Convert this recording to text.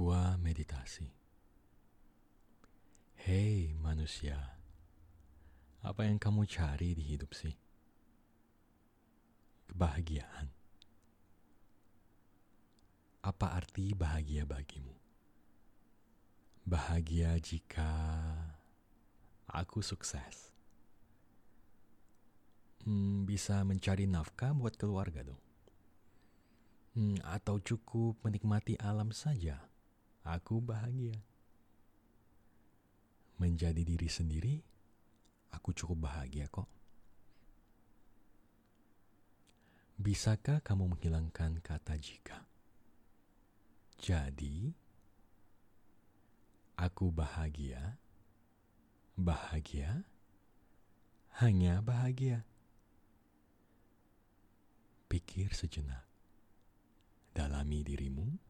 Sebuah meditasi. Hei manusia, apa yang kamu cari di hidup sih? Kebahagiaan. Apa arti bahagia bagimu? Bahagia jika aku sukses. Hmm, bisa mencari nafkah buat keluarga dong. Hmm, atau cukup menikmati alam saja. Aku bahagia. Menjadi diri sendiri, aku cukup bahagia kok. Bisakah kamu menghilangkan kata jika? Jadi, aku bahagia, bahagia, hanya bahagia. Pikir sejenak, dalami dirimu